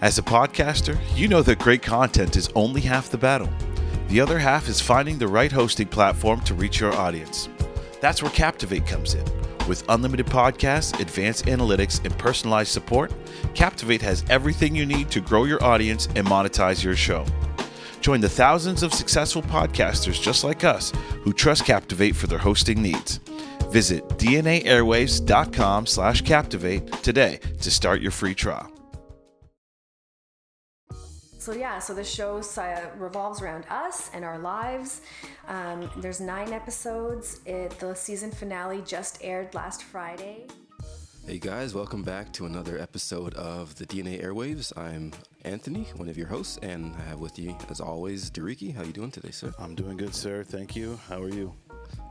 As a podcaster, you know that great content is only half the battle. The other half is finding the right hosting platform to reach your audience. That's where Captivate comes in. With unlimited podcasts, advanced analytics, and personalized support, Captivate has everything you need to grow your audience and monetize your show. Join the thousands of successful podcasters just like us who trust Captivate for their hosting needs. Visit dnaairwaves.com slash captivate today to start your free trial. So yeah, so the show uh, revolves around us and our lives. Um, there's nine episodes. It, the season finale just aired last Friday. Hey guys, welcome back to another episode of the DNA Airwaves. I'm Anthony, one of your hosts, and I have with you, as always, Diriki. How you doing today, sir? I'm doing good, sir. Thank you. How are you?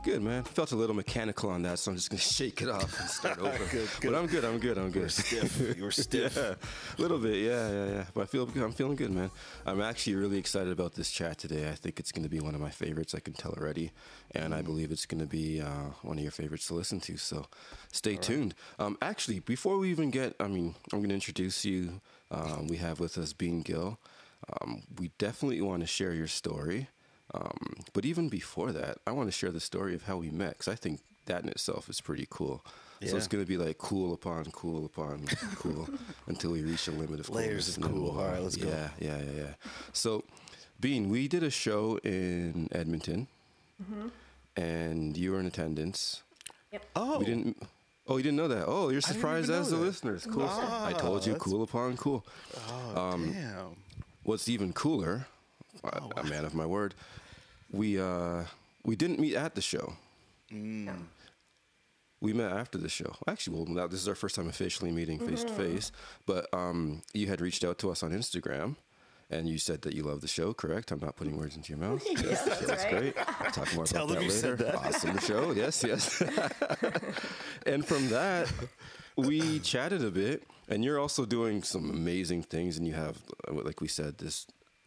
Good, man. Felt a little mechanical on that, so I'm just gonna shake it off and start over. good, good. But I'm good. I'm good. I'm good. You were stiff. You were stiff. yeah, a little bit. Yeah, yeah, yeah. But I feel I'm feeling good, man. I'm actually really excited about this chat today. I think it's gonna be one of my favorites. I can tell already, and I believe it's gonna be uh, one of your favorites to listen to. So, stay All tuned. Right. Um, actually, before we even get, I mean, I'm gonna introduce you. Um, we have with us Bean Gill. Um, we definitely want to share your story. Um, but even before that, I want to share the story of how we met because I think that in itself is pretty cool. Yeah. So it's going to be like cool upon cool upon cool until we reach a limit of layers of cool. All right, let's yeah, go. Yeah, yeah, yeah, yeah. So, Bean, we did a show in Edmonton, mm-hmm. and you were in attendance. Yep. Oh, we didn't. Oh, you didn't know that? Oh, you're surprised as the listeners. Cool. Ah, I told you, cool upon cool. Oh, um, damn. What's even cooler? Oh, wow. a man of my word we uh, we didn't meet at the show. Mm. We met after the show. Actually, well, now this is our first time officially meeting face to face. But um, you had reached out to us on Instagram, and you said that you love the show. Correct? I'm not putting words into your mouth. yes, yes that's, that's right. great. I'll talk more about that later. That. Awesome show. Yes, yes. and from that, we chatted a bit. And you're also doing some amazing things, and you have, like we said, this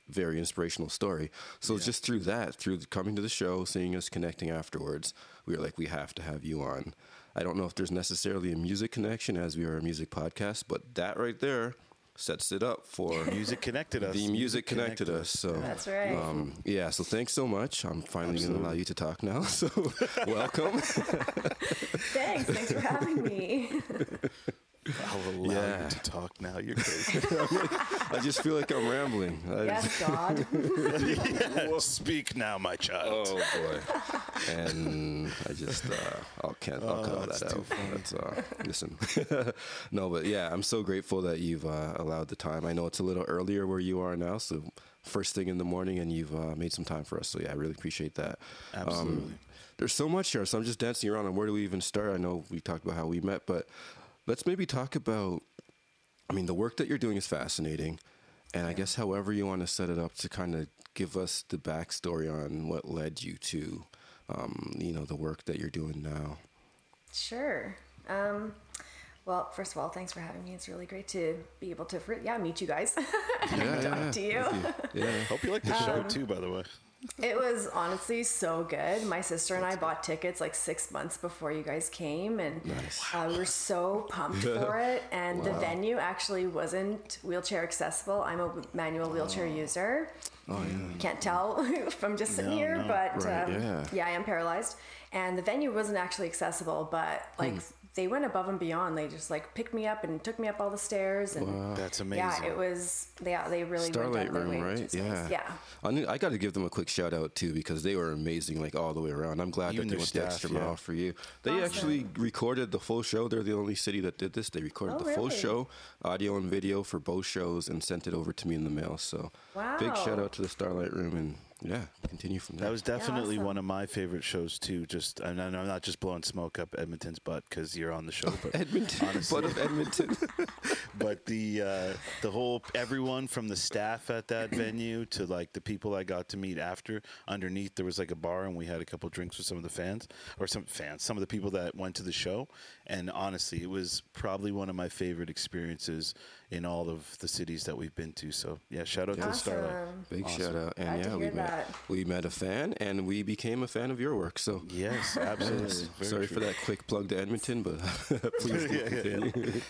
very inspirational story. So yeah. just through that, through coming to the show, seeing us connecting afterwards, we were like, we have to have you on. I don't know if there's necessarily a music connection as we are a music podcast, but that right there sets it up for music connected us. The music connected, connected us. So that's right. Um, yeah. So thanks so much. I'm finally going to allow you to talk now. So welcome. thanks. Thanks for having me. I'll allow yeah. you to talk now. You're crazy. I just feel like I'm rambling. yes, God. yeah, speak now, my child. Oh boy. And I just, uh, I'll can't. I'll oh, cut all that out. That's, uh, listen. no, but yeah, I'm so grateful that you've uh, allowed the time. I know it's a little earlier where you are now, so first thing in the morning, and you've uh, made some time for us. So yeah, I really appreciate that. Absolutely. Um, there's so much here, so I'm just dancing around And where do we even start. I know we talked about how we met, but let's maybe talk about. I mean, the work that you're doing is fascinating, and I guess however you want to set it up to kind of give us the backstory on what led you to, um, you know, the work that you're doing now. Sure. Um, well, first of all, thanks for having me. It's really great to be able to, yeah, meet you guys. yeah, talk yeah, to you. you. Yeah. Hope you like the show um, too, by the way. It was honestly so good. My sister and I bought tickets like six months before you guys came, and nice. uh, we were so pumped for it. And wow. the venue actually wasn't wheelchair accessible. I'm a manual wheelchair oh. user. Oh yeah. Can't tell from just sitting no, here, no. but right, um, yeah. yeah, I am paralyzed. And the venue wasn't actually accessible, but like. Hmm they went above and beyond. They just like picked me up and took me up all the stairs. And wow. that's amazing. Yeah, it was. Yeah, they really Starlight went Room, right? Yeah, nice. yeah. I, I got to give them a quick shout out too because they were amazing, like all the way around. I'm glad Even that they went the extra mile for you. They awesome. actually recorded the full show. They're the only city that did this. They recorded oh, the really? full show, audio and video for both shows, and sent it over to me in the mail. So wow. big shout out to the Starlight Room and yeah, continue from there. That was definitely yeah, awesome. one of my favorite shows too. Just and I'm not just blowing smoke up Edmonton's butt because you're on the show, but Edmonton, honestly, butt of Edmonton. but the uh, the whole everyone from the staff at that venue to like the people I got to meet after. Underneath there was like a bar and we had a couple drinks with some of the fans or some fans, some of the people that went to the show. And honestly, it was probably one of my favorite experiences in all of the cities that we've been to. So yeah, shout out awesome. to Starlight. Big awesome. shout out, and yeah, we met that. we met a fan, and we became a fan of your work. So yes, absolutely. Sorry true. for that quick plug to Edmonton, but please yeah, continue.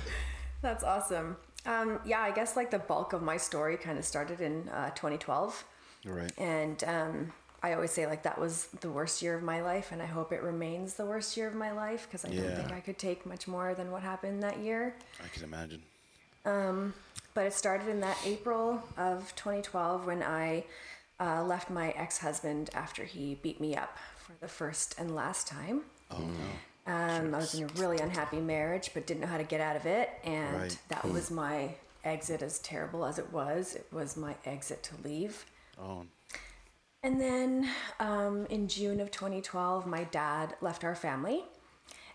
That's awesome. Um, yeah, I guess like the bulk of my story kind of started in uh, 2012. Right. And um, I always say like that was the worst year of my life, and I hope it remains the worst year of my life because I don't think I could take much more than what happened that year. I can imagine. But it started in that April of 2012 when I uh, left my ex husband after he beat me up for the first and last time. Oh no. Um, I was in a really unhappy marriage, but didn't know how to get out of it, and Right. that was my exit. As terrible as it was, it was my exit to leave. Oh. And then um, in June of 2012, my dad left our family,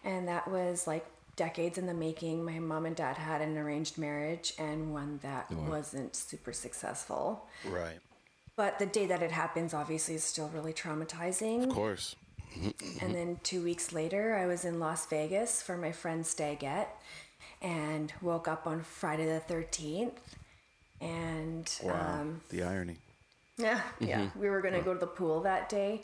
and that was like decades in the making. My mom and dad had an arranged marriage, and one that wasn't super successful. Right. But the day that it happens, obviously, is still really traumatizing. Of course. And then two weeks later, I was in Las Vegas for my friend's stagette and woke up on Friday the 13th. And Wow. um, the irony. yeah, yeah, we were going to go to the pool that day.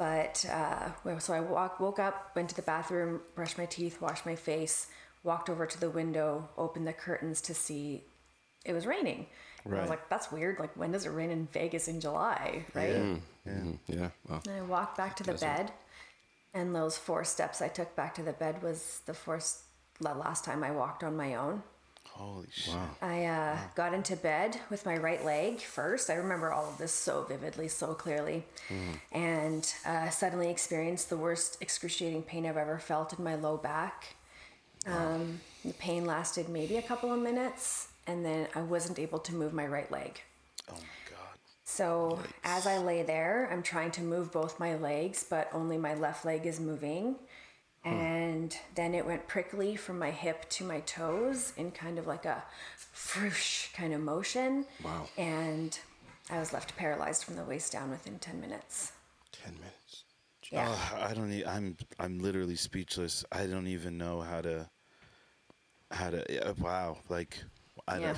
But uh, so I walk, woke up, went to the bathroom, brushed my teeth, washed my face, walked over to the window, opened the curtains to see it was raining. And I was like, that's weird. Like, when does it rain in Vegas in July? Right. Yeah. Yeah. Mhm. Yeah. Wow. And I walked back to the bed, and those four steps I took back to the bed was the first, the last time I walked on my own. Holy shit. Wow. I uh, got into bed with my right leg first. I remember all of this so vividly, so clearly, and uh, suddenly experienced the worst excruciating pain I've ever felt in my low back. Um, the pain lasted maybe a couple of minutes, and then I wasn't able to move my right leg. Oh my god. So as I lay there, I'm trying to move both my legs, but only my left leg is moving. Hmm. And then it went prickly from my hip to my toes in kind of like a froosh kind of motion. Wow. And I was left paralyzed from the waist down within 10 minutes. Ten minutes. Yeah. Oh, I don't. E- I'm. I'm literally speechless. I don't even know how to. How to. yeah, uh, wow. Like. I Yeah.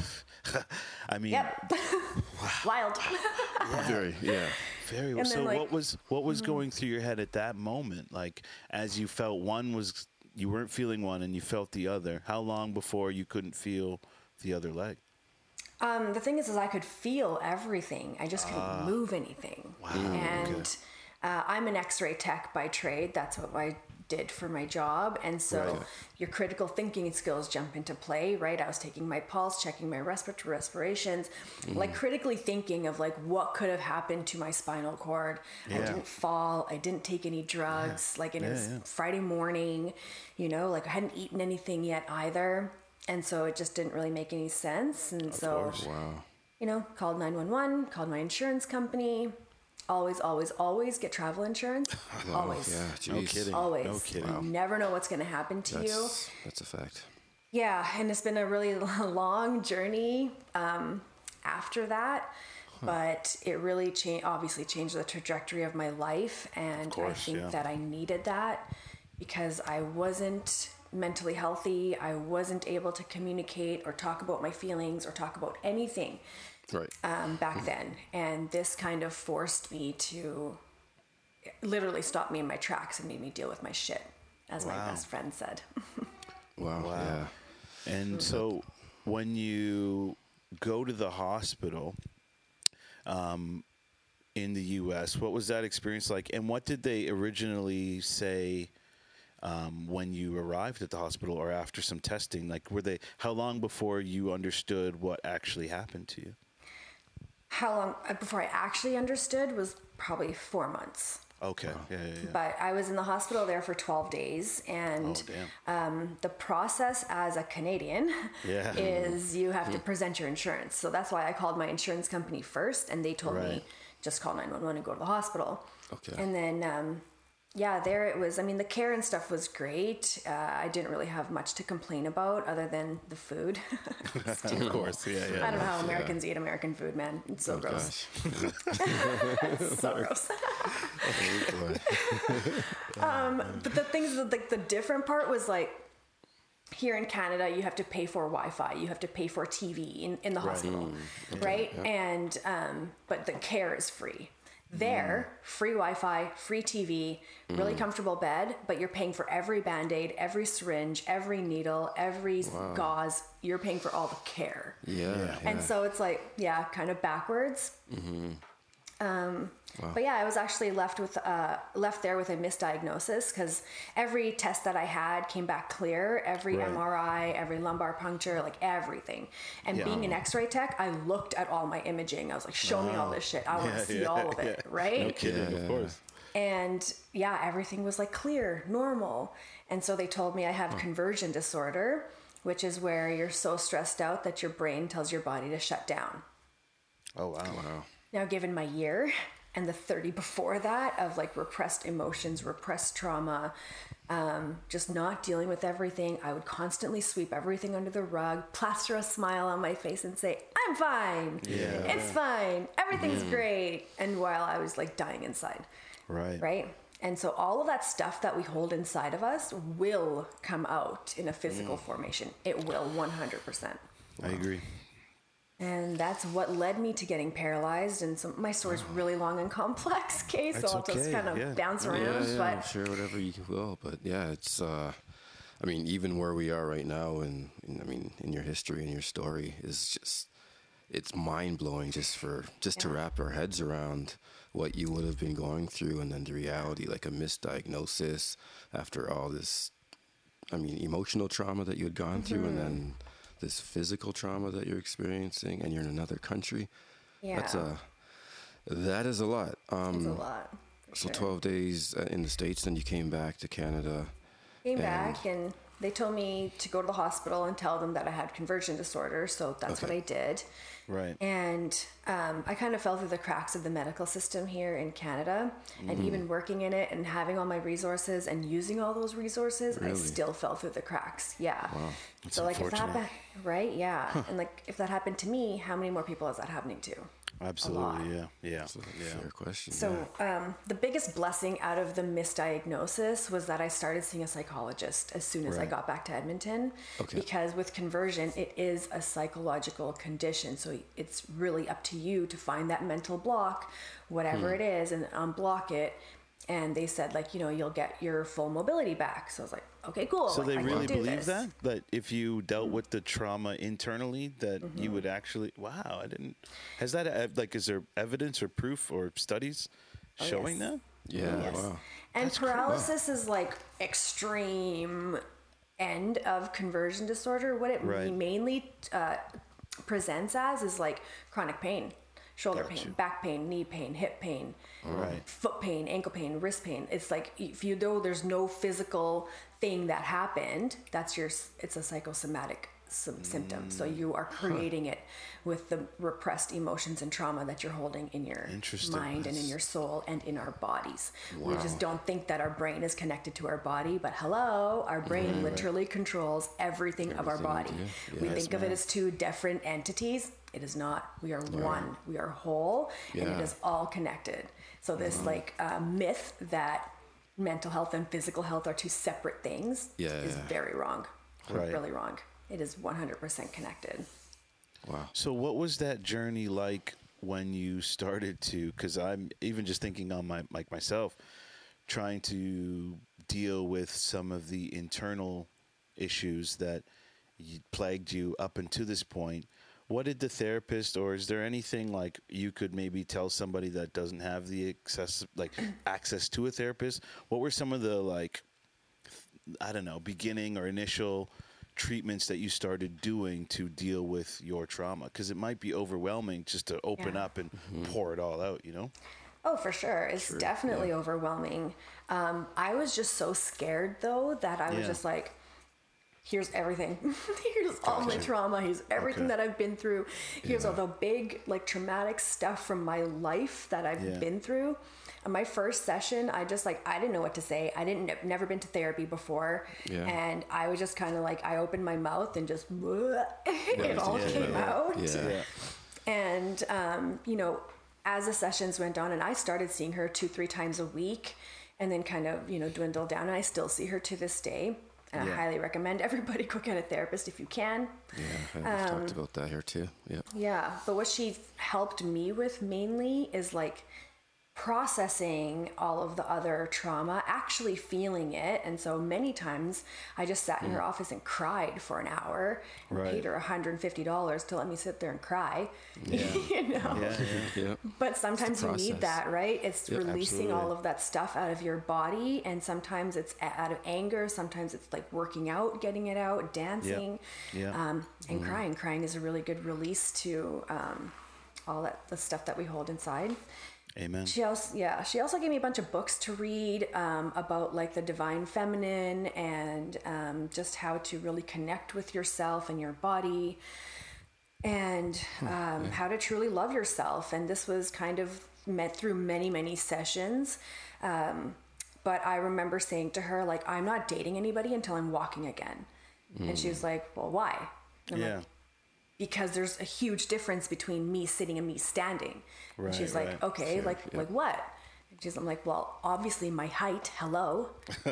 don't. I mean. Yep. Wild. Very. Yeah. Very And so. then, like- what was what was going through your head at that moment? Like as you felt one was you weren't feeling one and you felt the other. How long before you couldn't feel the other leg? Um, the thing is, is I could feel everything. I just couldn't move anything. Wow, And okay. uh, I'm an X-ray tech by trade. That's what I did for my job. And so Right. your critical thinking skills jump into play, right? I was taking my pulse, checking my respiratory respirations, Mm-hmm. like critically thinking of like what could have happened to my spinal cord. I didn't fall. I didn't take any drugs. Like, it Yeah, was yeah. Friday morning. You know, like I hadn't eaten anything yet either. And so it just didn't really make any sense. And so Wow. you know, called 911, called my insurance company. Always, always, always get travel insurance. always. Yeah. No kidding. Always. No kidding. You never know what's going to happen to you. That's that's a fact. Yeah, and it's been a really long journey um, after that. But it really changed, obviously changed the trajectory of my life. And I course, think yeah. that I needed that because I wasn't mentally healthy. I wasn't able to communicate or talk about my feelings or talk about anything Right. um, back then. And this kind of forced me to literally stop me in my tracks and made me deal with my shit, as my best friend said. wow. Wow. Yeah. And so when you go to the hospital um, in the U.S., what was that experience like? And what did they originally say um, when you arrived at the hospital or after some testing? Like, were they, how long before you understood what actually happened to you? How long uh, before I actually understood was probably four months. Okay. Yeah, yeah, yeah. But I was in the hospital there for 12 days, Oh, and damn. um, the process as a Canadian is you have to present your insurance. So that's why I called my insurance company first, and they told me just call 911 and go to the hospital. Okay. And then, um, yeah, there it was. I mean, the care and stuff was great. Uh, I didn't really have much to complain about other than the food. of course. Yeah, yeah. I don't know how Americans eat American food, man. It's so Oh, gross. so gross. Oh. Um, but the things that like the different part was like here in Canada you have to pay for Wi-Fi, you have to pay for TV in, in the hospital, right? And um, but the care is free. There, mm. free Wi Fi, free TV, really mm. comfortable bed, but you're paying for every band aid, every syringe, every needle, every gauze. You're paying for all the care. Yeah. And so it's like, yeah, kind of backwards. Mm-hmm. Um, But yeah, I was actually left with uh, left there with a misdiagnosis because every test that I had came back clear. Every Right. MRI, every lumbar puncture, like everything. And Yeah. being an X-ray tech, I looked at all my imaging. I was like, "Show me all this shit. I want to Yeah, see yeah, all of it." yeah. Right? No kidding, Yeah, of yeah, course. And yeah, everything was like clear, normal. And so they told me I have conversion disorder, which is where you're so stressed out that your brain tells your body to shut down. Oh wow. Wow. Now, given my year and the 30 before that of like repressed emotions, repressed trauma, um, just not dealing with everything, I would constantly sweep everything under the rug, plaster a smile on my face, and say, I'm fine. Yeah. It's fine. Everything's great. And while I was like dying inside, Right. right? And so all of that stuff that we hold inside of us will come out in a physical formation. It will 100%. I agree. And that's what led me to getting paralyzed. And so my story's really long and complex, okay? So That's I'll just kind of yeah. bounce Yeah, around. yeah, but sure, whatever you will. But yeah, it's. Uh, I mean, even where we are right now, and I mean, in your history and your story is just. It's mind blowing just for just to wrap our heads around what you would have been going through, and then the reality, like a misdiagnosis after all this. I mean, emotional trauma that you had gone through, and Mm-hmm. then this physical trauma that you're experiencing, and you're in another country. yeah, That's a. That is a lot. Um, it's a lot. so sure. 12 days uh, in the States, then you came back to Canada. Came and- back and they told me to go to the hospital and tell them that I had conversion disorder. So that's what I did. Right. And um, I kind of fell through the cracks of the medical system here in Canada. And even working in it and having all my resources and using all those resources, I still fell through the cracks. Yeah. That's so like if that happened, right? Yeah. And like if that happened to me, how many more people is that happening to? Absolutely. Yeah. Yeah. That's a yeah. fair question. So, um, the biggest blessing out of the misdiagnosis was that I started seeing a psychologist as soon as I got back to Edmonton. Okay. Because with conversion, it is a psychological condition. So, it's really up to you to find that mental block, whatever Hmm. it is, and unblock it. And they said, like, you know, you'll get your full mobility back. So, I was like, okay, cool. So they I really believe this. that that if you dealt with the trauma internally, that you Mm-hmm. would actually. Wow, I didn't. Has that like? Is there evidence or proof or studies showing Oh, yes. that? yeah, Yes. wow. And That's cool. paralysis is like extreme end of conversion disorder. What it Right. mainly uh, presents as is like chronic pain, shoulder pain, back pain, knee pain, hip pain, Right. foot pain, ankle pain, wrist pain. It's like if you know there's no physical thing that happened, that's your it's a psychosomatic sym- symptom. So Mm. you are creating it with the repressed emotions and trauma that you're holding in your mind and in your soul and in our bodies. We just don't think that our brain is connected to our body, but hello, our brain literally controls everything, of our Everything we body. We Yes, think of it as two different entities. It is not. We are one. We are whole, and it is all connected. So this like uh, myth that mental health and physical health are two separate things Yeah, is very wrong. Right. Really wrong. It is 100% connected. Wow. So what was that journey like when you started to? Because I'm even just thinking on my like myself, trying to deal with some of the internal issues that plagued you up until this point. What did the therapist, or is there anything like you could maybe tell somebody that doesn't have the access, like access to a therapist? What were some of the like, I don't know, beginning or initial treatments that you started doing to deal with your trauma? Because it might be overwhelming just to open Yeah. up and pour it all out, you know? Oh, for sure. It's definitely overwhelming. Um, I was just so scared though that I was just like, here's everything. here's all my trauma. Here's everything Okay. that I've been through. Here's all the big, like, traumatic stuff from my life that I've Yeah. been through. And my first session, I just like I didn't know what to say. I didn't I've never been to therapy before, Yeah. and I was just kind of like I opened my mouth and just it all yeah, came yeah. out Yeah. and um, you know as the sessions went on and i started seeing her two three times a week and then kind of you know dwindled down and i still see her to this day and Yeah. i highly recommend everybody go get a therapist if you can Yeah, I've talked um, about that here too. Yeah. yeah but what she helped me with mainly is like processing all of the other trauma, actually feeling it. And so many times I just sat in her office and cried for an hour and Right. paid her $150 to let me sit there and cry. Yeah. you know? Yeah, yeah. Yeah. But sometimes you need that, right? It's Yep, releasing absolutely. all of that stuff out of your body. And sometimes it's out of anger. Sometimes it's like working out, getting it out, dancing, Yeah. um, and Mm-hmm. crying. Crying is a really good release to um, all that the stuff that we hold inside. Amen. She also, yeah, she also gave me a bunch of books to read um, about like the divine feminine and um, just how to really connect with yourself and your body and um, how to truly love yourself. And this was kind of met through many, many sessions. Um, but I remember saying to her, like, I'm not dating anybody until I'm walking again. And she was like, Well, why? I'm like, Yeah. Because there's a huge difference between me sitting and me standing. and Right, she's like, right. okay, like like what? And she's I'm like, well, obviously my height. Hello.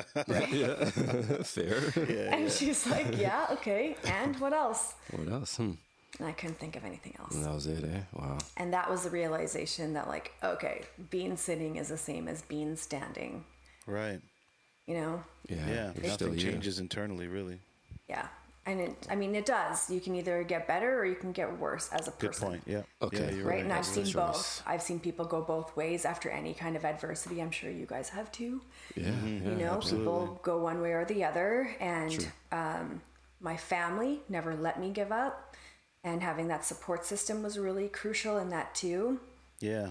Yeah, fair. Yeah, and she's like, yeah, okay. And what else? What else? Hmm. And I couldn't think of anything else. And that was it, eh? Wow. And that was the realization that like, okay, being sitting is the same as being standing. Right. You know? Yeah. Yeah. you're still Nothing changes internally, really. Yeah. And it, I mean, it does. You can either get better or you can get worse as a person. Good person. point. Yeah. Okay. Yeah, right? right. And I've seen the both. I've seen people go both ways after any kind of adversity. I'm sure you guys have too. Yeah. Mm-hmm. yeah you know, absolutely. people go one way or the other. And um, my family never let me give up. And having that support system was really crucial in that too. Yeah.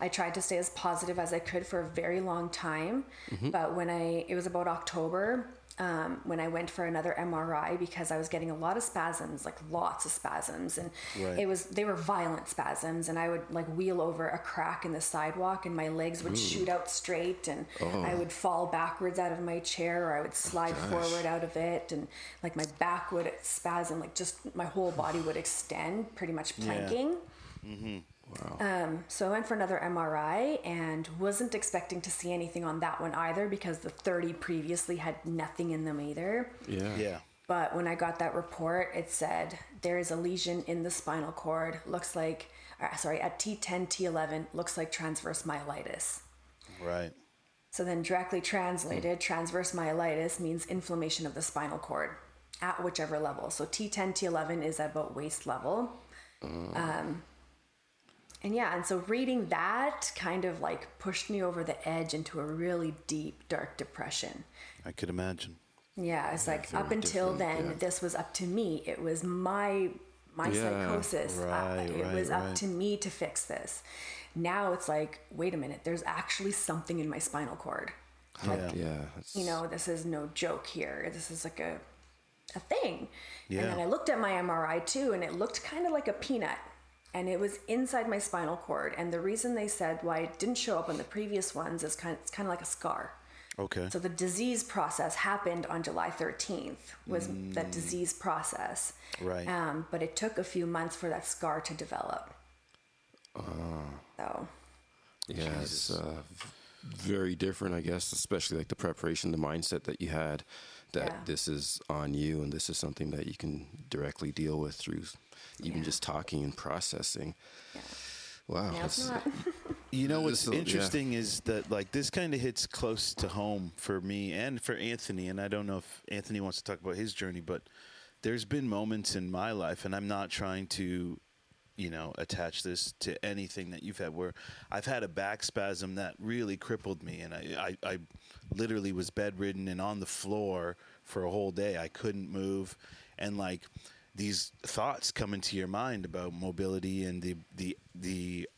I tried to stay as positive as I could for a very long time. Mm-hmm. But when I, it was about October, um, when I went for another MRI because I was getting a lot of spasms, like lots of spasms, and Right. it was they were violent spasms, and I would like wheel over a crack in the sidewalk, and my legs would shoot out straight, and I would fall backwards out of my chair, or I would slide forward out of it, and like my back would spasm, like just my whole body would extend, pretty much planking. Um, so I went for another MRI and wasn't expecting to see anything on that one either because the 30 previously had nothing in them either. Yeah. Yeah. But when I got that report, it said there is a lesion in the spinal cord. Looks like, uh, sorry, at T10, T11, looks like transverse myelitis. Right. So then, directly translated, transverse myelitis means inflammation of the spinal cord at whichever level. So T10, T11 is at about waist level. Um, and yeah, and so reading that kind of like pushed me over the edge into a really deep, dark depression. I could imagine. Yeah, it's like up until then, yeah. this was up to me. It was my my Yeah, psychosis. Uh, it right, was up right. to me to fix this. Now it's like, wait a minute, there's actually something in my spinal cord. Yeah. Yeah. It's, You know, this is no joke here. This is like a a thing. Yeah. And then I looked at my MRI too, and it looked kind of like a peanut. And it was inside my spinal cord. And the reason they said why it didn't show up on the previous ones is kind of, it's kind of like a scar. Okay. So the disease process happened on July 13th was that disease process. Mm. Right. Um, but it took a few months for that scar to develop. Oh. So Yeah, it's uh, very different, I guess, especially like the preparation, the mindset that you had that Yeah. this is on you and this is something that you can directly deal with through even Yeah. just talking and processing. yeah. Wow. now it's that's- not. You know what's This yeah. interesting is that like this kind of hits close to home for me and for Anthony, and I don't know if Anthony wants to talk about his journey, but there's been moments in my life, and I'm not trying to, you know, attach this to anything that you've had where I've had a back spasm that really crippled me, and I, I, I literally was bedridden and on the floor for a whole day. I couldn't move, and like these thoughts come into your mind about mobility and the the the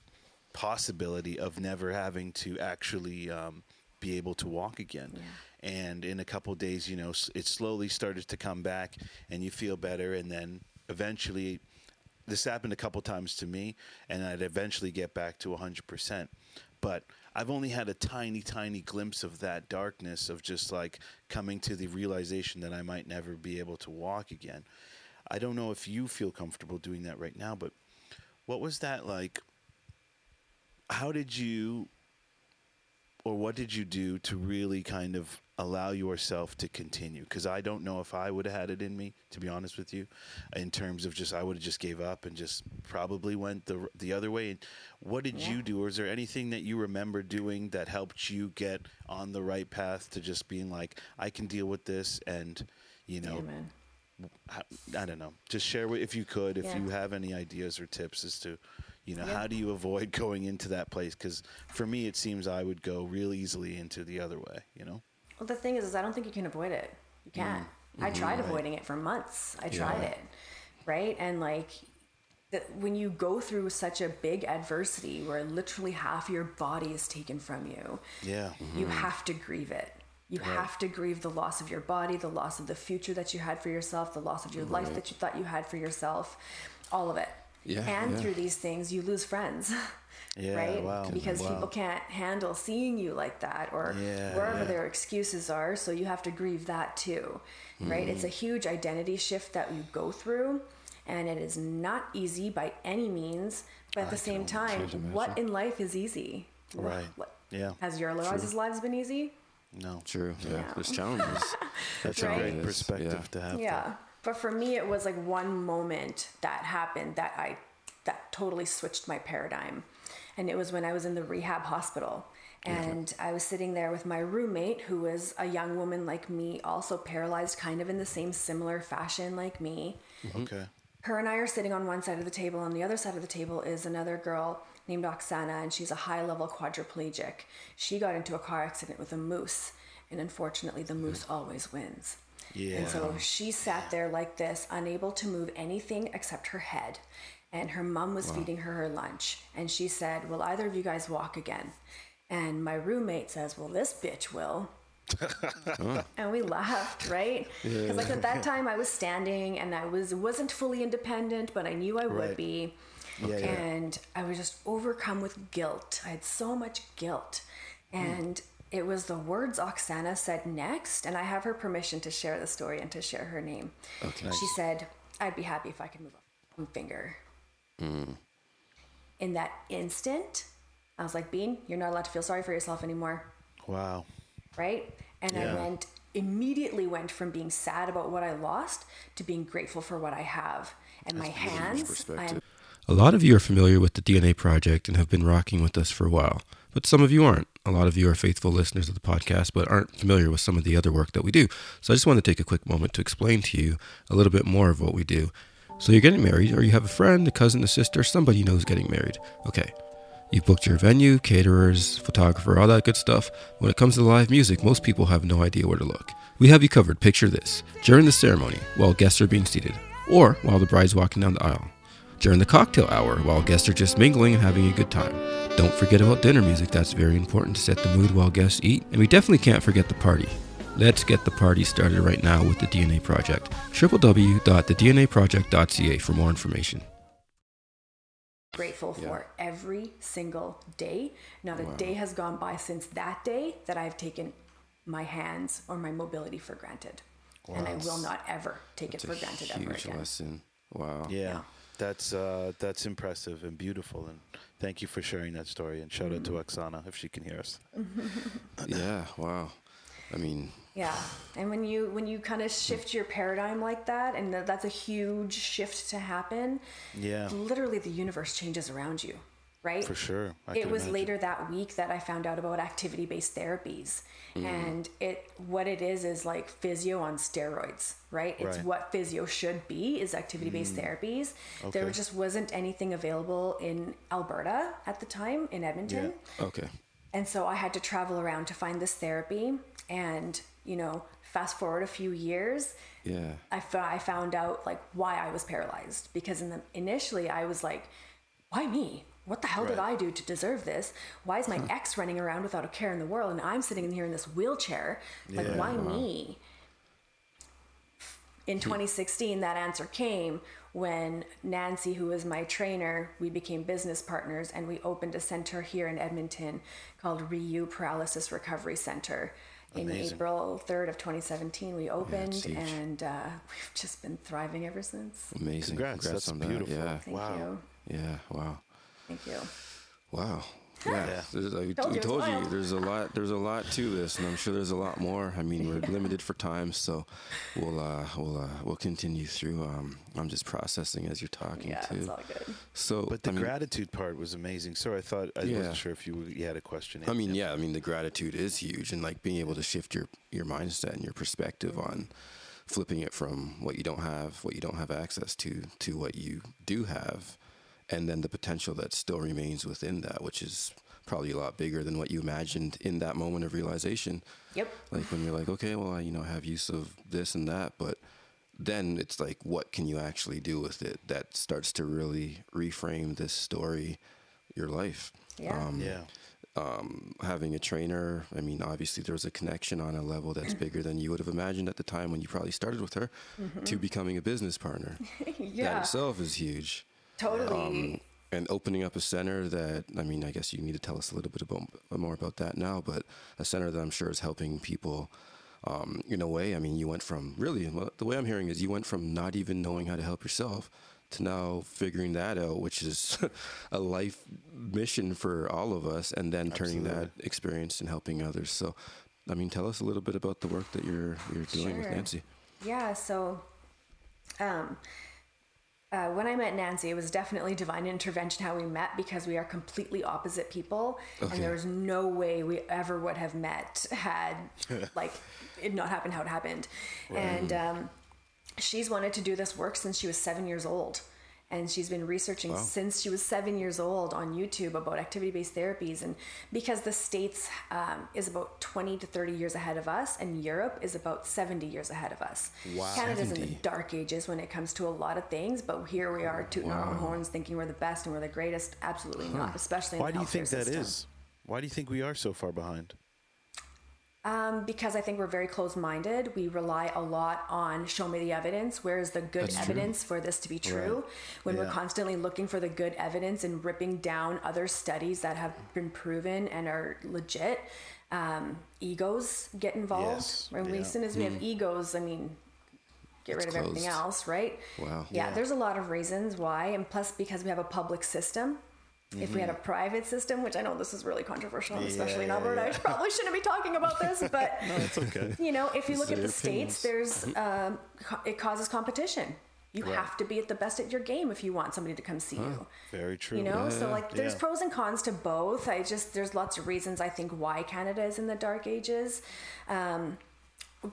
possibility of never having to actually um, be able to walk again. And in a couple of days, you know, it slowly started to come back, and you feel better, and then eventually, this happened a couple times to me, and I'd eventually get back to 100%. But I've only had a tiny, tiny glimpse of that darkness of just like coming to the realization that I might never be able to walk again. I don't know if you feel comfortable doing that right now, but what was that like? How did you, or what did you do to really kind of allow yourself to continue because i don't know if i would have had it in me to be honest with you in terms of just i would have just gave up and just probably went the the other way what did Yeah. you do or is there anything that you remember doing that helped you get on the right path to just being like i can deal with this and you know Amen. I, I don't know just share if you could if Yeah. you have any ideas or tips as to you know Yeah. how do you avoid going into that place because for me it seems i would go real easily into the other way you know Well, the thing is, is I don't think you can avoid it. You mm, can't. I mm-hmm, tried avoiding it for months. I tried Yeah. it, right? And like, the, when you go through such a big adversity where literally half your body is taken from you, yeah you mm-hmm. have to grieve it. You have to grieve the loss of your body, the loss of the future that you had for yourself, the loss of your life that you thought you had for yourself, all of it. Yeah, and yeah. through these things, you lose friends. Yeah, right? wow, Because wow. people can't handle seeing you like that or Yeah, wherever yeah. their excuses are. So you have to grieve that too, right? It's a Mm-hmm. huge identity shift that you go through. And it is not easy by any means. But at the same time, what in life is easy? Right. what- Yeah. Has your guys' lives been easy? no True. Yeah. Yeah. There's challenges. that's Right. a great perspective yeah. to have yeah but for me it was like one moment that happened that i that totally switched my paradigm and it was when i was in the rehab hospital and i was sitting there with my roommate who was a young woman like me also paralyzed kind of in the same similar fashion like me mm-hmm. okay her and I are sitting on one side of the table. On the other side of the table is another girl named Oksana, and she's a high level quadriplegic. She got into a car accident with a moose, and unfortunately, the moose always wins. yeah And so she sat there like this, unable to move anything except her head. And her mom was feeding her her lunch. And she said, Will either of you guys walk again? And my roommate says, Well, this bitch will. and we laughed, right? Because like at that time I was standing and I was wasn't fully independent, but I knew I would Right. be. Yeah, yeah. and I was just overcome with guilt. I had so much guilt. Hmm. And it was the words Oksana said next, and I have her permission to share the story and to share her name. Okay. She said, I'd be happy if I could move a finger. Mm. In that instant, I was like, Bean, you're not allowed to feel sorry for yourself anymore wow right? And Yeah. I went immediately went from being sad about what I lost to being grateful for what I have. And my hands, I am perspective. A lot of you are familiar with the DNA Project and have been rocking with us for a while, but some of you aren't. A lot of you are faithful listeners of the podcast, but aren't familiar with some of the other work that we do. So I just want to take a quick moment to explain to you a little bit more of what we do. So you're getting married, or you have a friend, a cousin, a sister, somebody you getting married. Okay. You've booked your venue, caterers, photographer, all that good stuff. When it comes to live music, most people have no idea where to look. We have you covered. Picture this during the ceremony, while guests are being seated, or while the bride's walking down the aisle during the cocktail hour while guests are just mingling and having a good time. Don't forget about dinner music, that's very important to set the mood while guests eat. And we definitely can't forget the party. Let's get the party started right now with the DNA Project. www.thednaproject.ca for more information. grateful for every single day. Not a day has gone by since that day that I've taken my hands or my mobility for granted. And I will not ever take It's it a for granted ever again. lesson. Wow. Yeah, Yeah. that's uh, that's impressive and beautiful, and thank you for sharing that story. And shout out to Oksana if she can hear us. Yeah. Wow. I mean, Yeah, and when you when you kind of shift your paradigm like that, and th- that's a huge shift to happen. Yeah, Literally, the universe changes around you, right? for sure. I it was imagine. later that week that I found out about activity-based therapies, Mm. and it what it is is like physio on steroids, right? It's Right. Mm. what physio should be is activity-based therapies. There just wasn't anything available in Alberta at the time in Edmonton. okay. And so I had to travel around to find this therapy. And, you know, fast forward a few years, Yeah. I, I found out like why I was paralyzed. Because in the, initially I was like, why me? What the hell did I do to deserve this? Why is my ex running around without a care in the world and I'm sitting in here in this wheelchair? Like, Yeah, why uh-huh. me? In 2016, that answer came when Nancy, who was my trainer, we became business partners and we opened a center here in Edmonton called ReYu Paralysis Recovery Center. In Amazing. April 3rd of 2017, we opened huge. and uh, we've just been thriving ever since. Amazing. Congrats, that's on beautiful. that. Thank Wow. you. Yeah. Yeah. Wow. Thank you. Wow. Yeah, Yeah. there's- I Told we you it's told you there's a lot. There's a lot to this, and I'm sure there's a lot more. I mean, we're limited for time, so we'll uh, we'll uh, we'll continue through. Um, I'm just processing as you're talking to. Yeah, too. it's all good. So, But the I mean, gratitude part was amazing. So I thought I Yeah. wasn't sure if you, you had a question. I mean, yeah, I mean the gratitude is huge, and like being able to shift your your mindset and your perspective on flipping it from what you don't have, what you don't have access to, to what you do have, and then the potential that still remains within that, which is probably a lot bigger than what you imagined in that moment of realization. Yep. Like when you're like, okay, well, I you know have use of this and that, but then it's like, what can you actually do with it? That starts to really reframe this story, your life. Yeah. Um, yeah. um, having a trainer, I mean, obviously there's a connection on a level that's bigger than you would have imagined at the time when you probably started with her to becoming a business partner. yeah. That itself is huge. Totally. Um, and opening up a center that, I mean, I guess you need to tell us a little bit about, more about that now, but a center that I'm sure is helping people um, in a way. I mean, you went from really, the way I'm hearing is you went from not even knowing how to help yourself to now figuring that out, which is a life mission for all of us, and then turning that experience and helping others. So, I mean, tell us a little bit about the work that you're you're doing with Nancy. Yeah, so um, uh, when I met Nancy, it was definitely divine intervention how we met because we are completely opposite people, Okay. and there was no way we ever would have met had like it not happened how it happened. And um, she's wanted to do this work since she was seven years old. And she's been researching since she was seven years old on YouTube about activity based therapies. And because the States um, is about 20 to 30 years ahead of us, and Europe is about 70 years ahead of us. Wow. Canada's in the dark ages when it comes to a lot of things, but here we are tooting our own horns, thinking we're the best and we're the greatest. Absolutely not, especially in Why do you think that is? system. Why do you think we are so far behind? Um, because I think we're very close minded. We rely a lot on show me the evidence. Where is the good That's true. evidence for this to be true? Right. When we're constantly looking for the good evidence and ripping down other studies that have been proven and are legit, um, egos get involved. Yes. When we, Yeah. as soon as we have egos, I mean, get rid It's of everything else, right? Wow. Yeah, Yeah. there's a lot of reasons why, and plus because we have a public system. If we had a private system, which I know this is really controversial, especially in Yeah, Alberta, yeah. I probably shouldn't be talking about this, but That's okay. you know, if you look at the states, there's um, it causes competition. You Right. have to be at the best at your game if you want somebody to come see you. Very true. You know, so like there's Yeah. pros and cons to both. I just there's lots of reasons I think why Canada is in the dark ages. Um,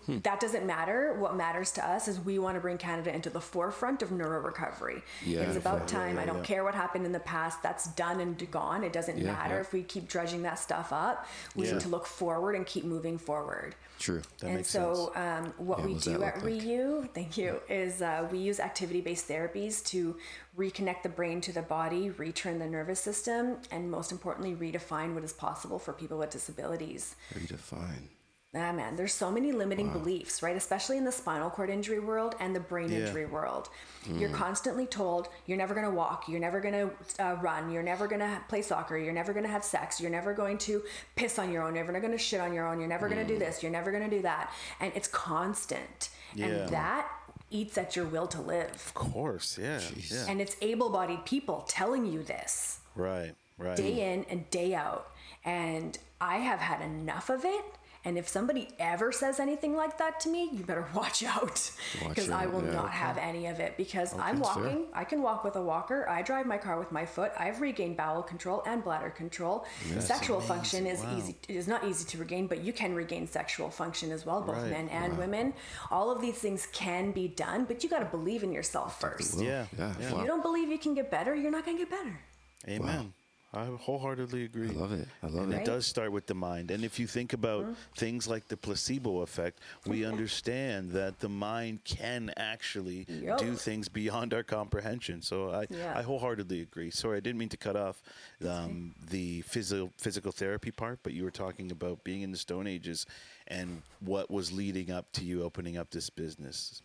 Hmm. That doesn't matter. What matters to us is we want to bring Canada into the forefront of neuro recovery. Yeah, it's about yeah, time. I don't yeah. care what happened in the past. That's done and gone. It doesn't Yeah, matter yeah. if we keep dredging that stuff up. We Yeah. need to look forward and keep moving forward True. That and so um, what Yeah, we do at like? ReYu, thank you, is uh, we use activity-based therapies to reconnect the brain to the body, return the nervous system, and most importantly, redefine what is possible for people with disabilities. Redefine. Ah, man, there's so many limiting beliefs, right? Especially in the spinal cord injury world and the brain Yeah. injury world. You're constantly told you're never going to walk, you're never going to uh, run, you're never going to play soccer, you're never going to have sex, you're never going to piss on your own, you're never going to shit on your own, you're never going to do this, you're never going to do that. And it's constant. Yeah. And that eats at your will to live. Of course. Yeah. Yeah. And it's able bodied people telling you this right. Right. day in and day out. And I have had enough of it. And if somebody ever says anything like that to me, you better watch out because I will yeah. not have any of it because I'm that's fair. walking. I can walk with a walker. I drive my car with my foot. I've regained bowel control and bladder control. sexual function is Wow. easy. It is not easy to regain, but you can regain sexual function as well, both Right. men and women. All of these things can be done, but you got to believe in yourself first. Yeah. Yeah. Yeah. If Wow. you don't believe you can get better, you're not going to get better. Amen. I wholeheartedly agree. I love it. I love And it. it does start with the mind. And if you think about things like the placebo effect, we understand that the mind can actually Yup. do things beyond our comprehension. So I, Yeah. I wholeheartedly agree. Sorry, I didn't mean to cut off um, the physio- physical therapy part, but you were talking about being in the Stone Ages and what was leading up to you opening up this business.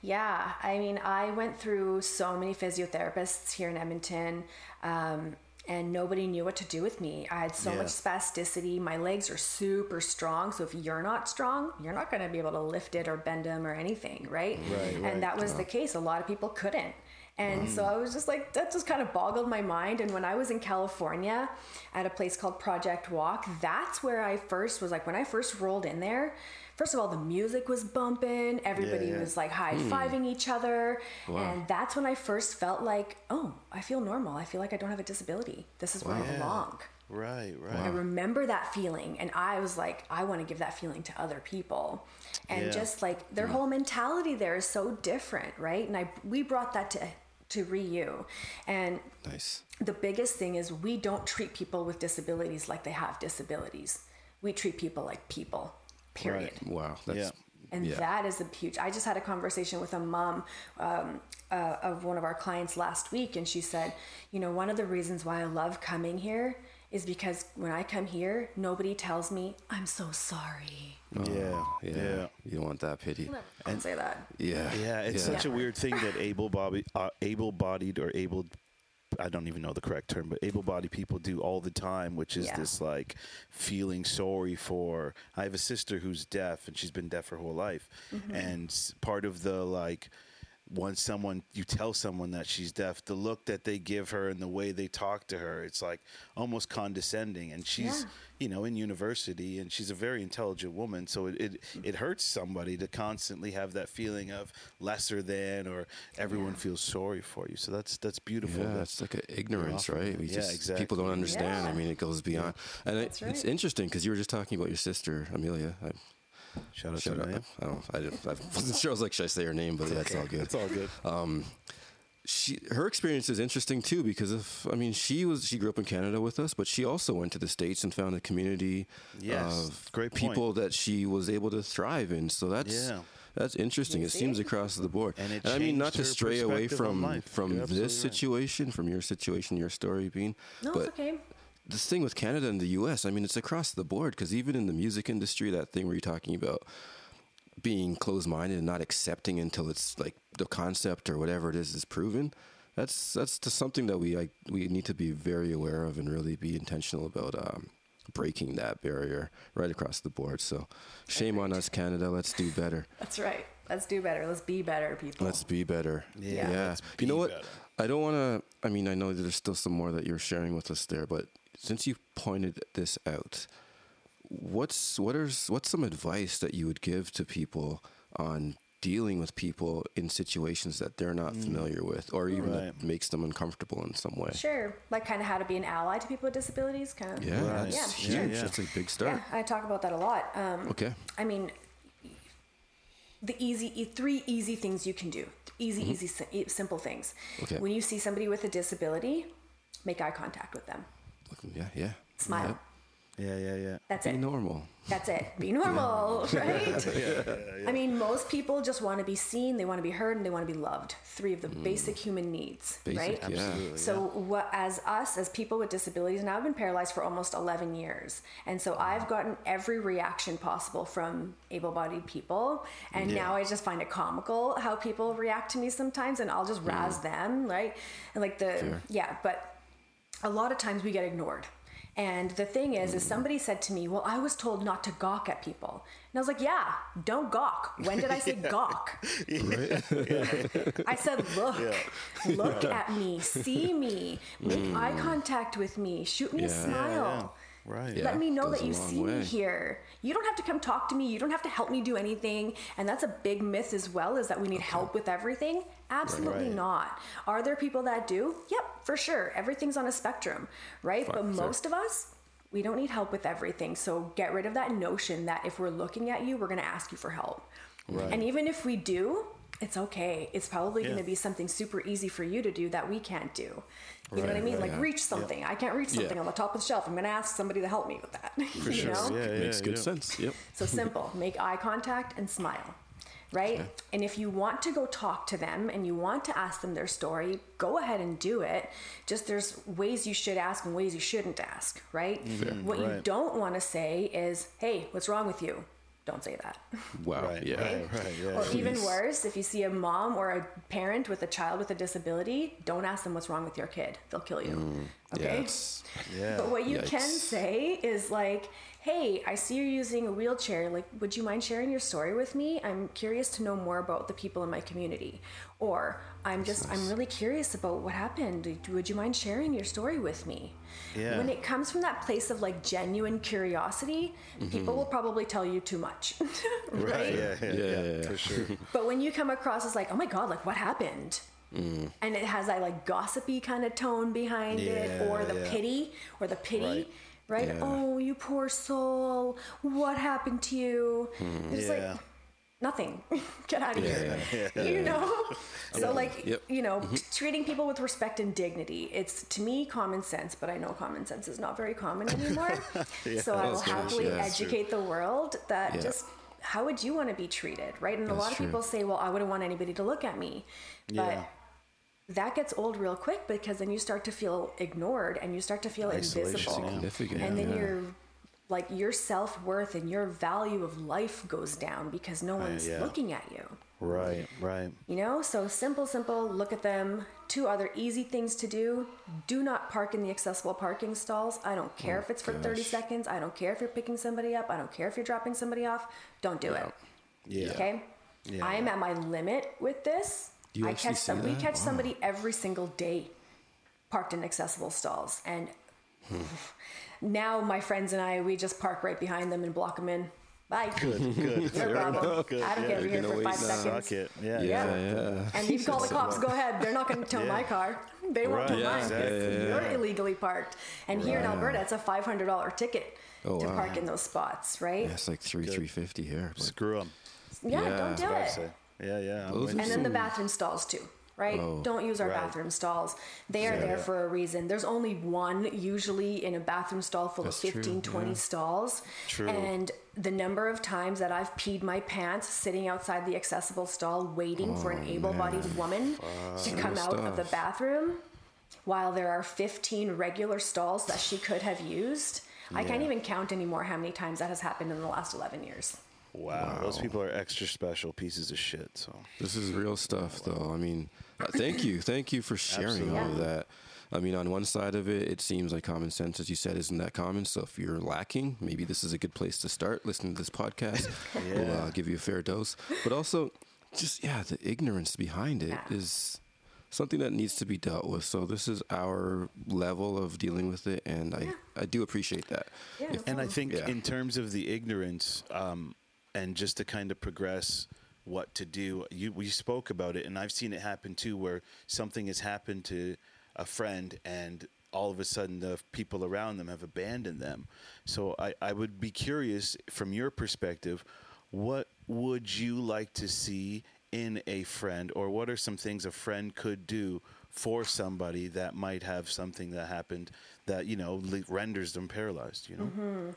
Yeah, I mean, I went through so many physiotherapists here in Edmonton, um, and nobody knew what to do with me. I had so Yeah. much spasticity. My legs are super strong, so if you're not strong, you're not going to be able to lift it or bend them or anything, right? Right, and right. that was the case. A lot of people couldn't. And so mm. I was just like, that just kind of boggled my mind. And when I was in California at a place called Project Walk, that's where I first was like, when I first rolled in there, first of all, the music was bumping, everybody Yeah, yeah. was like high hmm. fiving each other. And that's when I first felt like, oh, I feel normal. I feel like I don't have a disability. This is where I belong. Right, right. I remember that feeling, and I was like, I want to give that feeling to other people, and Yeah. just like their hmm. whole mentality there is so different, right? And I we brought that to to ReYu, and Nice. the biggest thing is we don't treat people with disabilities like they have disabilities. We treat people like people. Period. Wow. That's Yeah. And yeah. that is a huge. I just had a conversation with a mom um, uh, of one of our clients last week, and she said, you know, one of the reasons why I love coming here is because when I come here, nobody tells me I'm so sorry. yeah, yeah. yeah. You don't want that pity. Don't say that. Yeah. Yeah, it's yeah. such a weird thing that able-bodied, uh, able-bodied or able, I don't even know the correct term, but able-bodied people do all the time, which is Yeah. this like feeling sorry for. I have a sister who's deaf, and she's been deaf her whole life, Mm-hmm. and part of the like. Once someone you tell someone that she's deaf, the look that they give her and the way they talk to her, it's like almost condescending. And she's, Yeah. you know, in university, and she's a very intelligent woman. So it, it it hurts somebody to constantly have that feeling of lesser than, or everyone feels sorry for you. So that's that's beautiful. Yeah, That's it's like an ignorance, right? We yeah, just exactly. people don't understand. I mean, it goes beyond. And it, That's it's interesting because you were just talking about your sister Amelia. I, shout out shout to out. Maya. I don't. I, didn't, I wasn't sure. I was like, should I say her name? But yeah, it's all good. It's all good. Um, she her experience is interesting too because if I mean she was she grew up in Canada with us, but she also went to the states and found a community Yes, of great point. people that she was able to thrive in. So that's Yeah. that's interesting. It seems across the board. And it I mean, not to stray away from from You're absolutely this right. situation, from your situation, your story, being, No, but it's okay. This thing with Canada and the U.S. I mean, it's across the board because even in the music industry, that thing where you're talking about being closed-minded and not accepting until it's like the concept or whatever it is is proven. That's that's just something that we like we need to be very aware of and really be intentional about um, breaking that barrier right across the board. So, shame on us, Canada. Let's do better. That's right. Let's do better. Let's be better, people. Let's be better. Yeah, Yeah. let's you know what? better. I don't want to. I mean, I know there's still some more that you're sharing with us there, but since you pointed this out, what's what is what's some advice that you would give to people on dealing with people in situations that they're not familiar with, or even that makes them uncomfortable in some way? Sure. Like kind of how to be an ally to people with disabilities. Kind of. Yeah, Right. that's Yeah. huge. Yeah. That's a big start. Yeah, I talk about that a lot. Um, Okay. I mean, the easy, e- three easy things you can do. Easy, easy, si- e- simple things. Mm-hmm. Okay. When you see somebody with a disability, make eye contact with them. Yeah, yeah. Smile. Yeah, yeah, yeah. That's Be it. Be normal. That's it. Be normal, right? I mean, most people just want to be seen, they want to be heard, and they want to be loved. Three of the basic human needs, Mm. Basic, right? yeah. So, what, as us, as people with disabilities, and I've been paralyzed for almost 11 years. And so I've gotten every reaction possible from able bodied people. And now I just find it comical how people react to me sometimes, and I'll just razz them, right? And like the, Mm. Fair. yeah, but a lot of times we get ignored. And the thing is, is somebody said to me, "Well, I was told not to gawk at people," and I was like, "Yeah, don't gawk." When did I say gawk? I said, "Look, look at me, see me, make eye contact with me, shoot me a Mm. Smile." Right. Yeah. Let me know goes that you see way. me here. You don't have to come talk to me. You don't have to help me do anything. And that's a big myth as well is that we need help with everything. Absolutely Right. not. Are there people that do? Yep, for sure. Everything's on a spectrum, right? but Fine, fair. most of us, we don't need help with everything. So get rid of that notion that if we're looking at you, we're going to ask you for help. Right. And even if we do, it's okay. It's probably going to be something super easy for you to do that we can't do. You know what I mean? right, like yeah. reach something. I can't reach something Yeah. on the top of the shelf. I'm going to ask somebody to help me with that. For you sure. know? Yeah, yeah, Makes good yeah. sense. Yep. So simple. Make eye contact and smile. Right? And if you want to go talk to them and you want to ask them their story, go ahead and do it. Just there's ways you should ask and ways you shouldn't ask, right? Mm-hmm. What you don't want to say is, "Hey, what's wrong with you?" Don't say that. Wow. Right, yeah. right, right, yeah. Or even worse, if you see a mom or a parent with a child with a disability, don't ask them what's wrong with your kid. They'll kill you. Yeah. Okay? it's- Yeah. But what you can say is like, hey, I see you're using a wheelchair. Like, would you mind sharing your story with me? I'm curious to know more about the people in my community. Or I'm just, I'm really curious about what happened. Would you mind sharing your story with me? Yeah. When it comes from that place of like genuine curiosity, mm-hmm. people will probably tell you too much. right? Right. Yeah. Yeah. Yeah, yeah, yeah, yeah. For sure. But when you come across as like, oh my God, like what happened? Mm. And it has that like gossipy kind of tone behind it, or the yeah. pity, or the pity, Right. Right? Yeah. Oh, you poor soul. What happened to you? Hmm. It's Yeah. like nothing. Get out of Yeah, here. You know? So like Yep. you know, mm-hmm. treating people with respect and dignity. It's to me common sense, but I know common sense is not very common anymore. so I will That's happily true. educate the world that just how would you want to be treated, right? And a lot of true. people say, "Well, I wouldn't want anybody to look at me," but Yeah. That gets old real quick because then you start to feel ignored and you start to feel Isolation, invisible, yeah. And then yeah. your like your self worth and your value of life goes down because no uh, one's yeah. looking at you. Right. Right. You know, so simple, simple, look at them. Two other easy things to do. Do not park in the accessible parking stalls. I don't care oh, if it's for 30 seconds. I don't care if you're picking somebody up. I don't care if you're dropping somebody off. Don't do it. Yeah. Okay? Yeah. I am at my limit with this. You I actually catch some, see we catch Wow. somebody every single day parked in accessible stalls. And Hmm. now my friends and I, we just park right behind them and block them in. Bye. Good. Good. No problem. Good. I don't Yeah, care if you're you're here gonna for five seconds. Suck it. Yeah. Yeah. Yeah, yeah. And you call the cops, go ahead. They're not going to tow my car. They won't Right, tow yeah, mine. exactly. Yeah, yeah, You're illegally parked. And here in Alberta, it's a $500 ticket Oh, to wow. park in those spots, right? Yeah, it's like three, three fifty here. but- Screw them. Yeah, Yeah. don't do it. Say. Yeah. Yeah. Those with are you. And then the bathroom stalls too, right? Oh, Don't use our right. bathroom stalls. They are Yeah, there yeah. for a reason. There's only one usually in a bathroom stall full That's of true, 15, 20 yeah. stalls. True. And the number of times that I've peed my pants sitting outside the accessible stall waiting for an Oh, able-bodied woman to come out of the bathroom while there are 15 regular stalls that she could have used. I can't even count anymore how many times that has happened in the last 11 years. Wow. Those people are extra special pieces of shit. So. This is real stuff, though. I mean, uh, thank you, thank you for sharing all of that. I mean, on one side of it, it seems like common sense, as you said, isn't that common. So if you're lacking, maybe this is a good place to start. Listening to this podcast will uh, give you a fair dose. But also, just yeah, the ignorance behind it is Yeah. something that needs to be dealt with. So this is our level of dealing with it, and I I do appreciate that. Yeah, If- And I think Yeah. in terms of the ignorance, um, and just to kind of progress what to do, you we spoke about it, and I've seen it happen too, where something has happened to a friend, and all of a sudden the people around them have abandoned them. So I, I would be curious from your perspective, what would you like to see in a friend, or what are some things a friend could do for somebody that might have something that happened that you know renders them paralyzed? You know. Mm-hmm.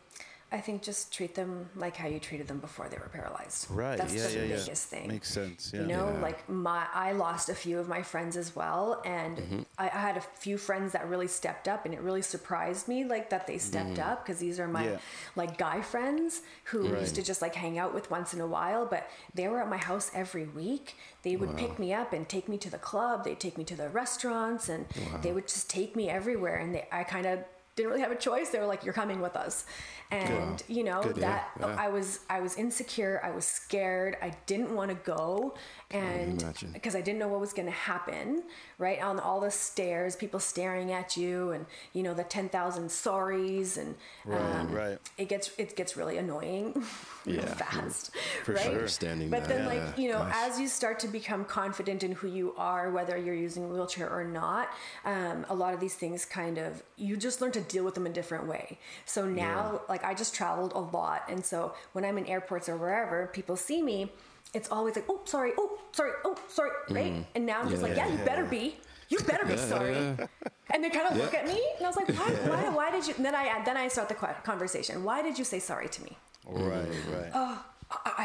I think just treat them like how you treated them before they were paralyzed. Right. That's yeah, the yeah, yeah. biggest thing. Makes sense. Yeah. You know, Yeah. like my, I lost a few of my friends as well, and Mm-hmm. I, I had a few friends that really stepped up, and it really surprised me, like that they stepped up because these are my Mm-hmm. Yeah. like guy friends who Right. used to just like hang out with once in a while, but they were at my house every week. They would pick me up and take me to the club. They'd take me to the restaurants, and they would just take me everywhere. And they, I kind of didn't really have a choice. They were like, "You're coming with us," and you know Good, that yeah. I was I was insecure. I was scared. I didn't want to go, and because I didn't know what was going to happen. Right on all the stairs, people staring at you, and you know the ten thousand sorries, and um, right. it gets it gets really annoying Yeah. fast, For right? sure. Understanding But that, then, yeah, like you know, gosh. as you start to become confident in who you are, whether you're using a wheelchair or not, um, a lot of these things kind of you just learn to deal with them a different way. So now, like I just traveled a lot, and so when I'm in airports or wherever, people see me. It's always like, oh, sorry, oh, sorry, oh, sorry, right? And now I'm just like, Mm. Yeah. you better be. You better be sorry. And they kind of look at me, and I was like, why, why, why did you? And then I then I start the conversation. Why did you say sorry to me? Right. Right. I,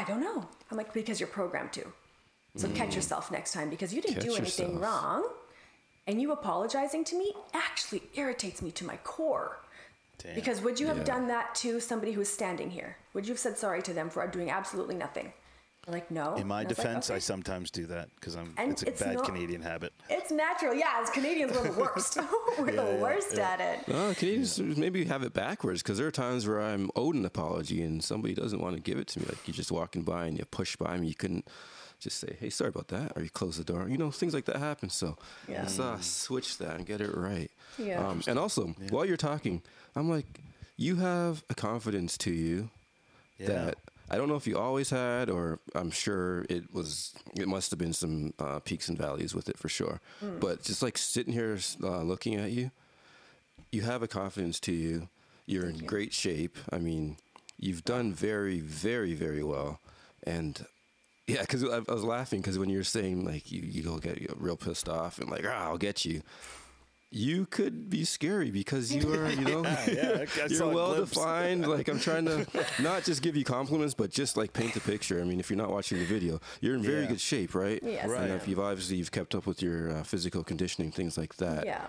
I don't know. I'm like, because you're programmed to. So catch yourself next time because you didn't Mm. Catch do anything yourself. wrong. And you apologizing to me actually irritates me to my core. Damn. Because would you have Yeah. done that to somebody who's standing here? Would you have said sorry to them for doing absolutely nothing? They're like, no. In my And I was like, defense, I sometimes do that because I'm. And it's a it's bad not- Canadian habit. It's natural. Yeah, as Canadians, we're the worst. we're Yeah, the yeah, worst yeah. at it. No, Canadians maybe have it backwards because there are times where I'm owed an apology and somebody doesn't want to give it to me. Like you're just walking by and you push by me, you couldn't just say, "Hey, sorry about that," or you close the door. You know, things like that happen. So Yeah. let's uh, switch that and get it right. Yeah. Um, and also, while you're talking, I'm like, you have a confidence to you Yeah. that I don't know if you always had, or I'm sure it was. It must have been some uh, peaks and valleys with it for sure. Hmm. But just like sitting here uh, looking at you, you have a confidence to you. You're in you. great shape. I mean, you've done very, very, very well. And yeah, because I, I was laughing because when you were saying like you, you go get real pissed off and like, ah, I'll get you. You could be scary because you are, you know, yeah, I saw you're well glimpse. defined. Like I'm trying to not just give you compliments, but just like paint the picture. I mean, if you're not watching the video, you're in very Yeah. good shape, right? Yes, Right. And if you've obviously you've kept up with your uh, physical conditioning, things like that. Yeah.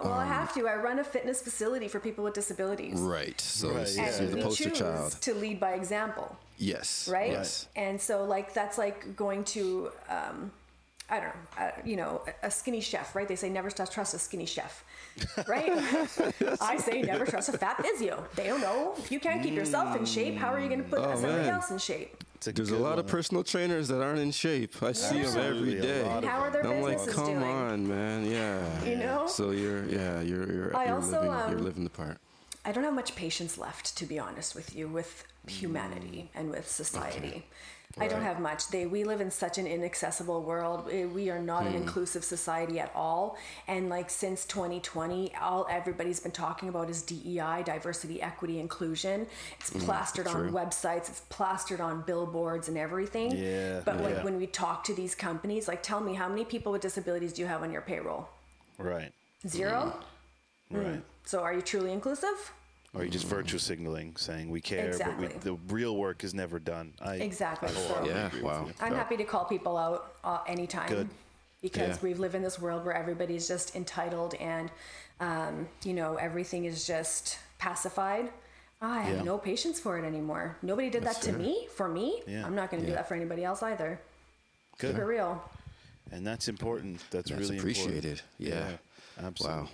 Well, I have to. I run a fitness facility for people with disabilities. Right. So Right, it's- yeah. you're the we poster choose child. to lead by example, Yes. right? Yes. And so, like, that's like going to, um, I don't know, uh, you know, a a skinny chef, right? They say never trust trust a skinny chef, right? I say never trust a fat physio. They don't know. If you can't keep yourself in shape, how are you going to put Oh, somebody man. else in shape? A There's a good lot of personal trainers that aren't in shape. I see them Absolutely, every a day. lot And how are their And I'm like, come doing? on, man. Yeah. You know? So you're, yeah, you're, you're, I you're also, living, you're um, living the part. I don't have much patience left, to be honest with you, with humanity and with society. I don't have much. They we live in such an inaccessible world. Eh, We are not an hmm. inclusive society at all. And like since 2020, all everybody's been talking about is DEI, diversity, equity, inclusion. It's hmm, plastered on websites. It's plastered on billboards and everything. Yeah, But like yeah. when we talk to these companies, like tell me how many people with disabilities do you have on your payroll? Right. Zero. Hmm. Right. So are you truly inclusive? Or you just virtue signaling, saying we care, Exactly. but we, the real work is never done. I, Exactly. I so, yeah. Wow. I'm Yeah. happy to call people out uh, anytime Good. because Yeah. we live in this world where everybody's just entitled and um, you know everything is just pacified. I have Yeah. no patience for it anymore. Nobody did That's that to fair. me. For me, Yeah. I'm not going to do that for anybody else either. Good. Keep it real. And that's important. That's, That's really appreciated. important. Yeah. absolutely. Wow.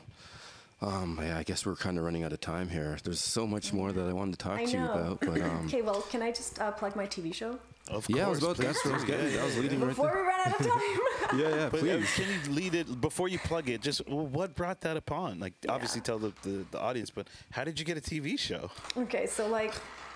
Um, yeah, I guess we're kind of running out of time here. There's so much more that I wanted to talk to you about, but um, okay, well, can I just uh, plug my TV show Of yeah, I was course, about. That's what I was please do. getting. I was leading right before there. we run out of time? Yeah, yeah, But uh, please. can you lead it before you plug it? Just well, what brought that upon? Like, obviously, tell the, the, the audience, but how did you get a TV show? okay, so like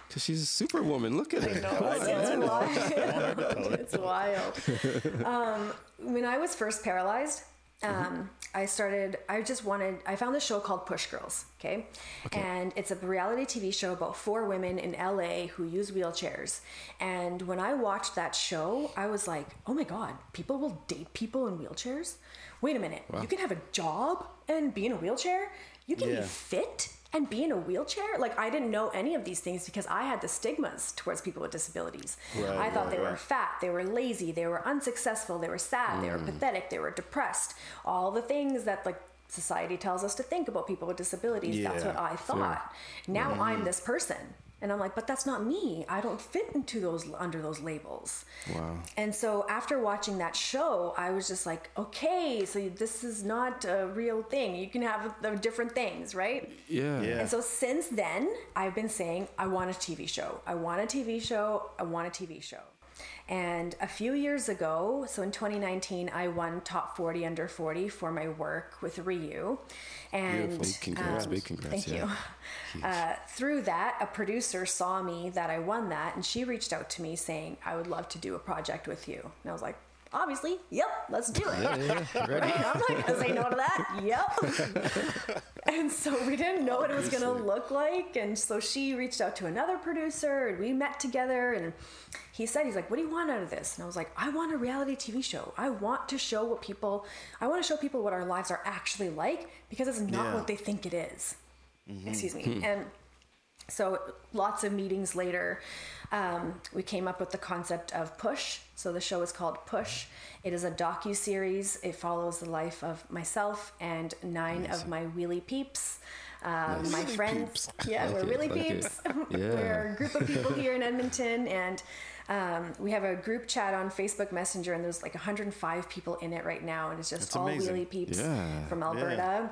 Because she's a superwoman. Look at her. it's wild. it's wild. Um, when I was first paralyzed, um, I started. I just wanted. I found this show called Push Girls. Okay? and it's a reality TV show about four women in LA who use wheelchairs. And when I watched that show, I was like, oh my god, people will date people in wheelchairs. Wait a minute, you can have a job and be in a wheelchair. You can Yeah. be fit and be in a wheelchair? Like, I didn't know any of these things because I had the stigmas towards people with disabilities. Right, I thought right, they were fat, they were lazy, they were unsuccessful, they were sad, they were Mm. pathetic, they were depressed. All the things that, like, society tells us to think about people with disabilities. That's what I thought. Now Mm. I'm this person. And I'm like, but that's not me. I don't fit into those under those labels. Wow. And so after watching that show, I was just like, okay, so this is not a real thing. You can have the different things, right? Yeah. Yeah. And so since then, I've been saying, I want a TV show. I want a TV show. I want a TV show. And a few years ago, so in 2019, I won top 40 under 40 for my work with ReYu. And Beautiful. Congrats. Big congrats, Thank yeah. you. Uh, through that, a producer saw me that I won that, and she reached out to me saying, I would love to do a project with you. And I was like, obviously, yep, let's do it. Yeah, yeah, ready. I'm not gonna say no to that. Yep. and so we didn't know what it was gonna look like, and so she reached out to another producer, and we met together. And he said, he's like, "What do you want out of this?" And I was like, "I want a reality TV show. I want to show what people. I want to show people what our lives are actually like because it's not Yeah. Mm-hmm. what they think it is." Excuse me. And so lots of meetings later um, we came up with the concept of push so the show is called push it is a docu-series it follows the life of myself and nine of my wheelie peeps um, my friends yeah we're Okay, really like peeps Yeah. we're a group of people here in edmonton and Um, we have a group chat on Facebook Messenger, and there's like 105 people in it right now, and it's just That's all amazing. wheelie peeps Yeah. from Alberta.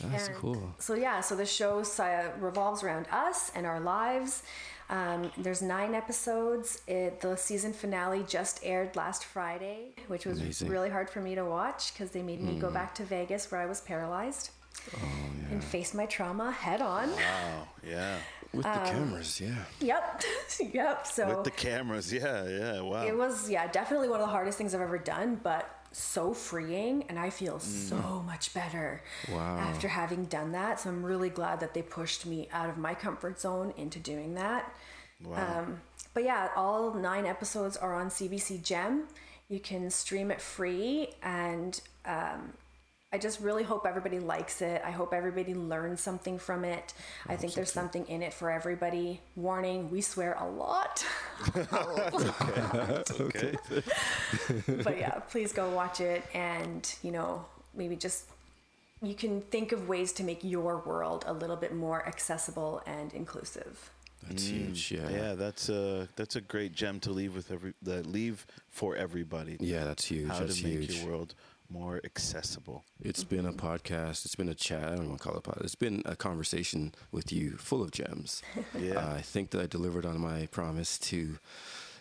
That's And cool. So yeah, so the show uh, revolves around us and our lives. Um, there's nine episodes. It, the season finale just aired last Friday, which was Amazing. really hard for me to watch because they made me go back to Vegas where I was paralyzed and face my trauma head on. Wow. Yeah. With the Um, cameras, yeah. Yep, yep. So With the cameras. Yeah. Yeah. Wow. it was yeah definitely one of the hardest things I've ever done, but so freeing, and I feel so much better Wow. after having done that. So I'm really glad that they pushed me out of my comfort zone into doing that. Wow. Um, but yeah, all nine episodes are on CBC Gem. You can stream it free, and um, I just really hope everybody likes it. I hope everybody learns something from it. I think there's something in it for everybody. Warning: we swear a lot. okay. but yeah, please go watch it and, you know, maybe just you can think of ways to make your world a little bit more accessible and inclusive. That's huge. Yeah. Mm. Yeah, that's a that's a great gem to leave with every that leave for everybody. Yeah, that's huge. How that's to make huge. your world more accessible. It's been a podcast. It's been a chat. I don't want to call it a podcast. It's been a conversation with you full of gems. Yeah. Uh, I think that I delivered on my promise to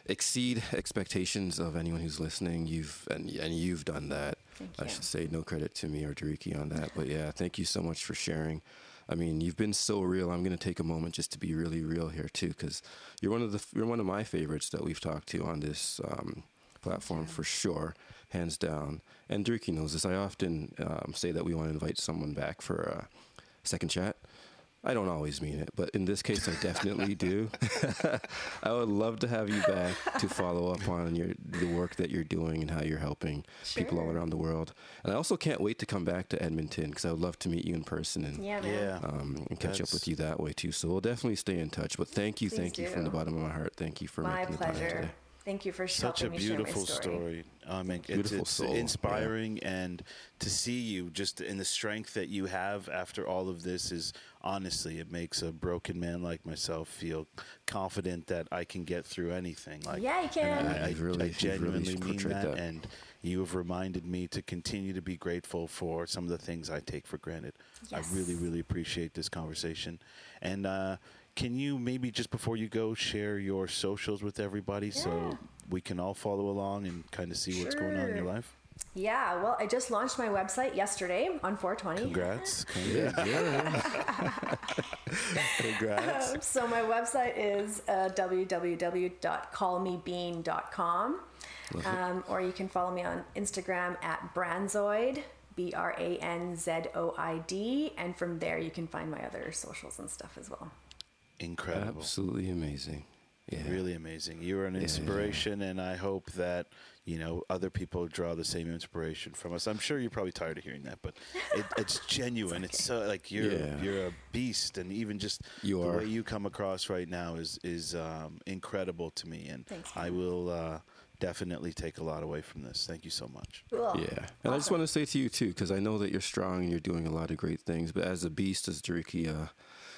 exceed expectations of anyone who's listening. You've and, and you've done that. Thank I should say no credit to me or Diriki on that. But yeah, thank you so much for sharing. I mean, you've been so real. I'm going to take a moment just to be really real here too, because you're one of the you're one of my favorites that we've talked to on this um, platform for sure, hands down. And Diriki knows this. I often um, say that we want to invite someone back for a second chat. I don't always mean it, but in this case, I definitely do. I would love to have you back to follow up on your the work that you're doing and how you're helping people all around the world. And I also can't wait to come back to Edmonton because I would love to meet you in person and Yeah. Yeah. um, and catch up with you that way too. So we'll definitely stay in touch. But thank you, Please thank you from the bottom of my heart. Thank you for My making the time today. Thank you for Such a helping me share beautiful story. I mean, it's, Beautiful it's soul, yeah. inspiring, and to see you just in the strength that you have after all of this is honestly, it makes a broken man like myself feel confident that I can get through anything. Like, Yeah, you can. I, I, really- I you've really genuinely mean that, that. and you have reminded me to continue to be grateful for some of the things I take for granted. Yes. I really, really appreciate this conversation, and. uh can you maybe just before you go share your socials with everybody Yeah. so we can all follow along and kind of see what's going on in your life? Yeah, well, I just launched my website yesterday on 420. Congrats. Yeah, yeah. Congrats. So my website is uh, www.callmebean.com, um, or you can follow me on Instagram at Branzoid, B R A N Z O I D, and from there you can find my other socials and stuff as well. Incredible. Absolutely amazing. Yeah. Really amazing. You are an Yeah. inspiration, and I hope that you know other people draw the same inspiration from us. I'm sure you're probably tired of hearing that, but it, it's genuine. It's so like you're Yeah. you're a beast, and even just You the are. way you come across right now is is um, incredible to me, and Thanks, I will uh, definitely take a lot away from this. Thank you so much. Cool. Yeah, and I just want to say to you too, because I know that you're strong and you're doing a lot of great things. But as a beast, as Diriki uh,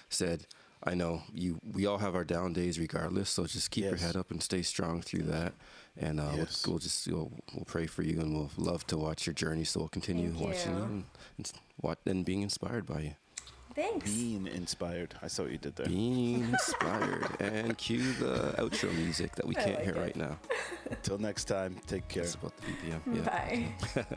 said, I know you. We all have our down days, regardless. So just keep your head up and stay strong through that. And uh, Yes. we'll, we'll just we'll, we'll pray for you, and we'll love to watch your journey. So we'll continue Thank watching you you. and, and what and being inspired by you. Thanks. Being inspired. I saw what you did there. Being inspired, and cue the outro music that we I can't like hear it. right now. Until next time, take care. It's about the BPM. Yeah. Bye.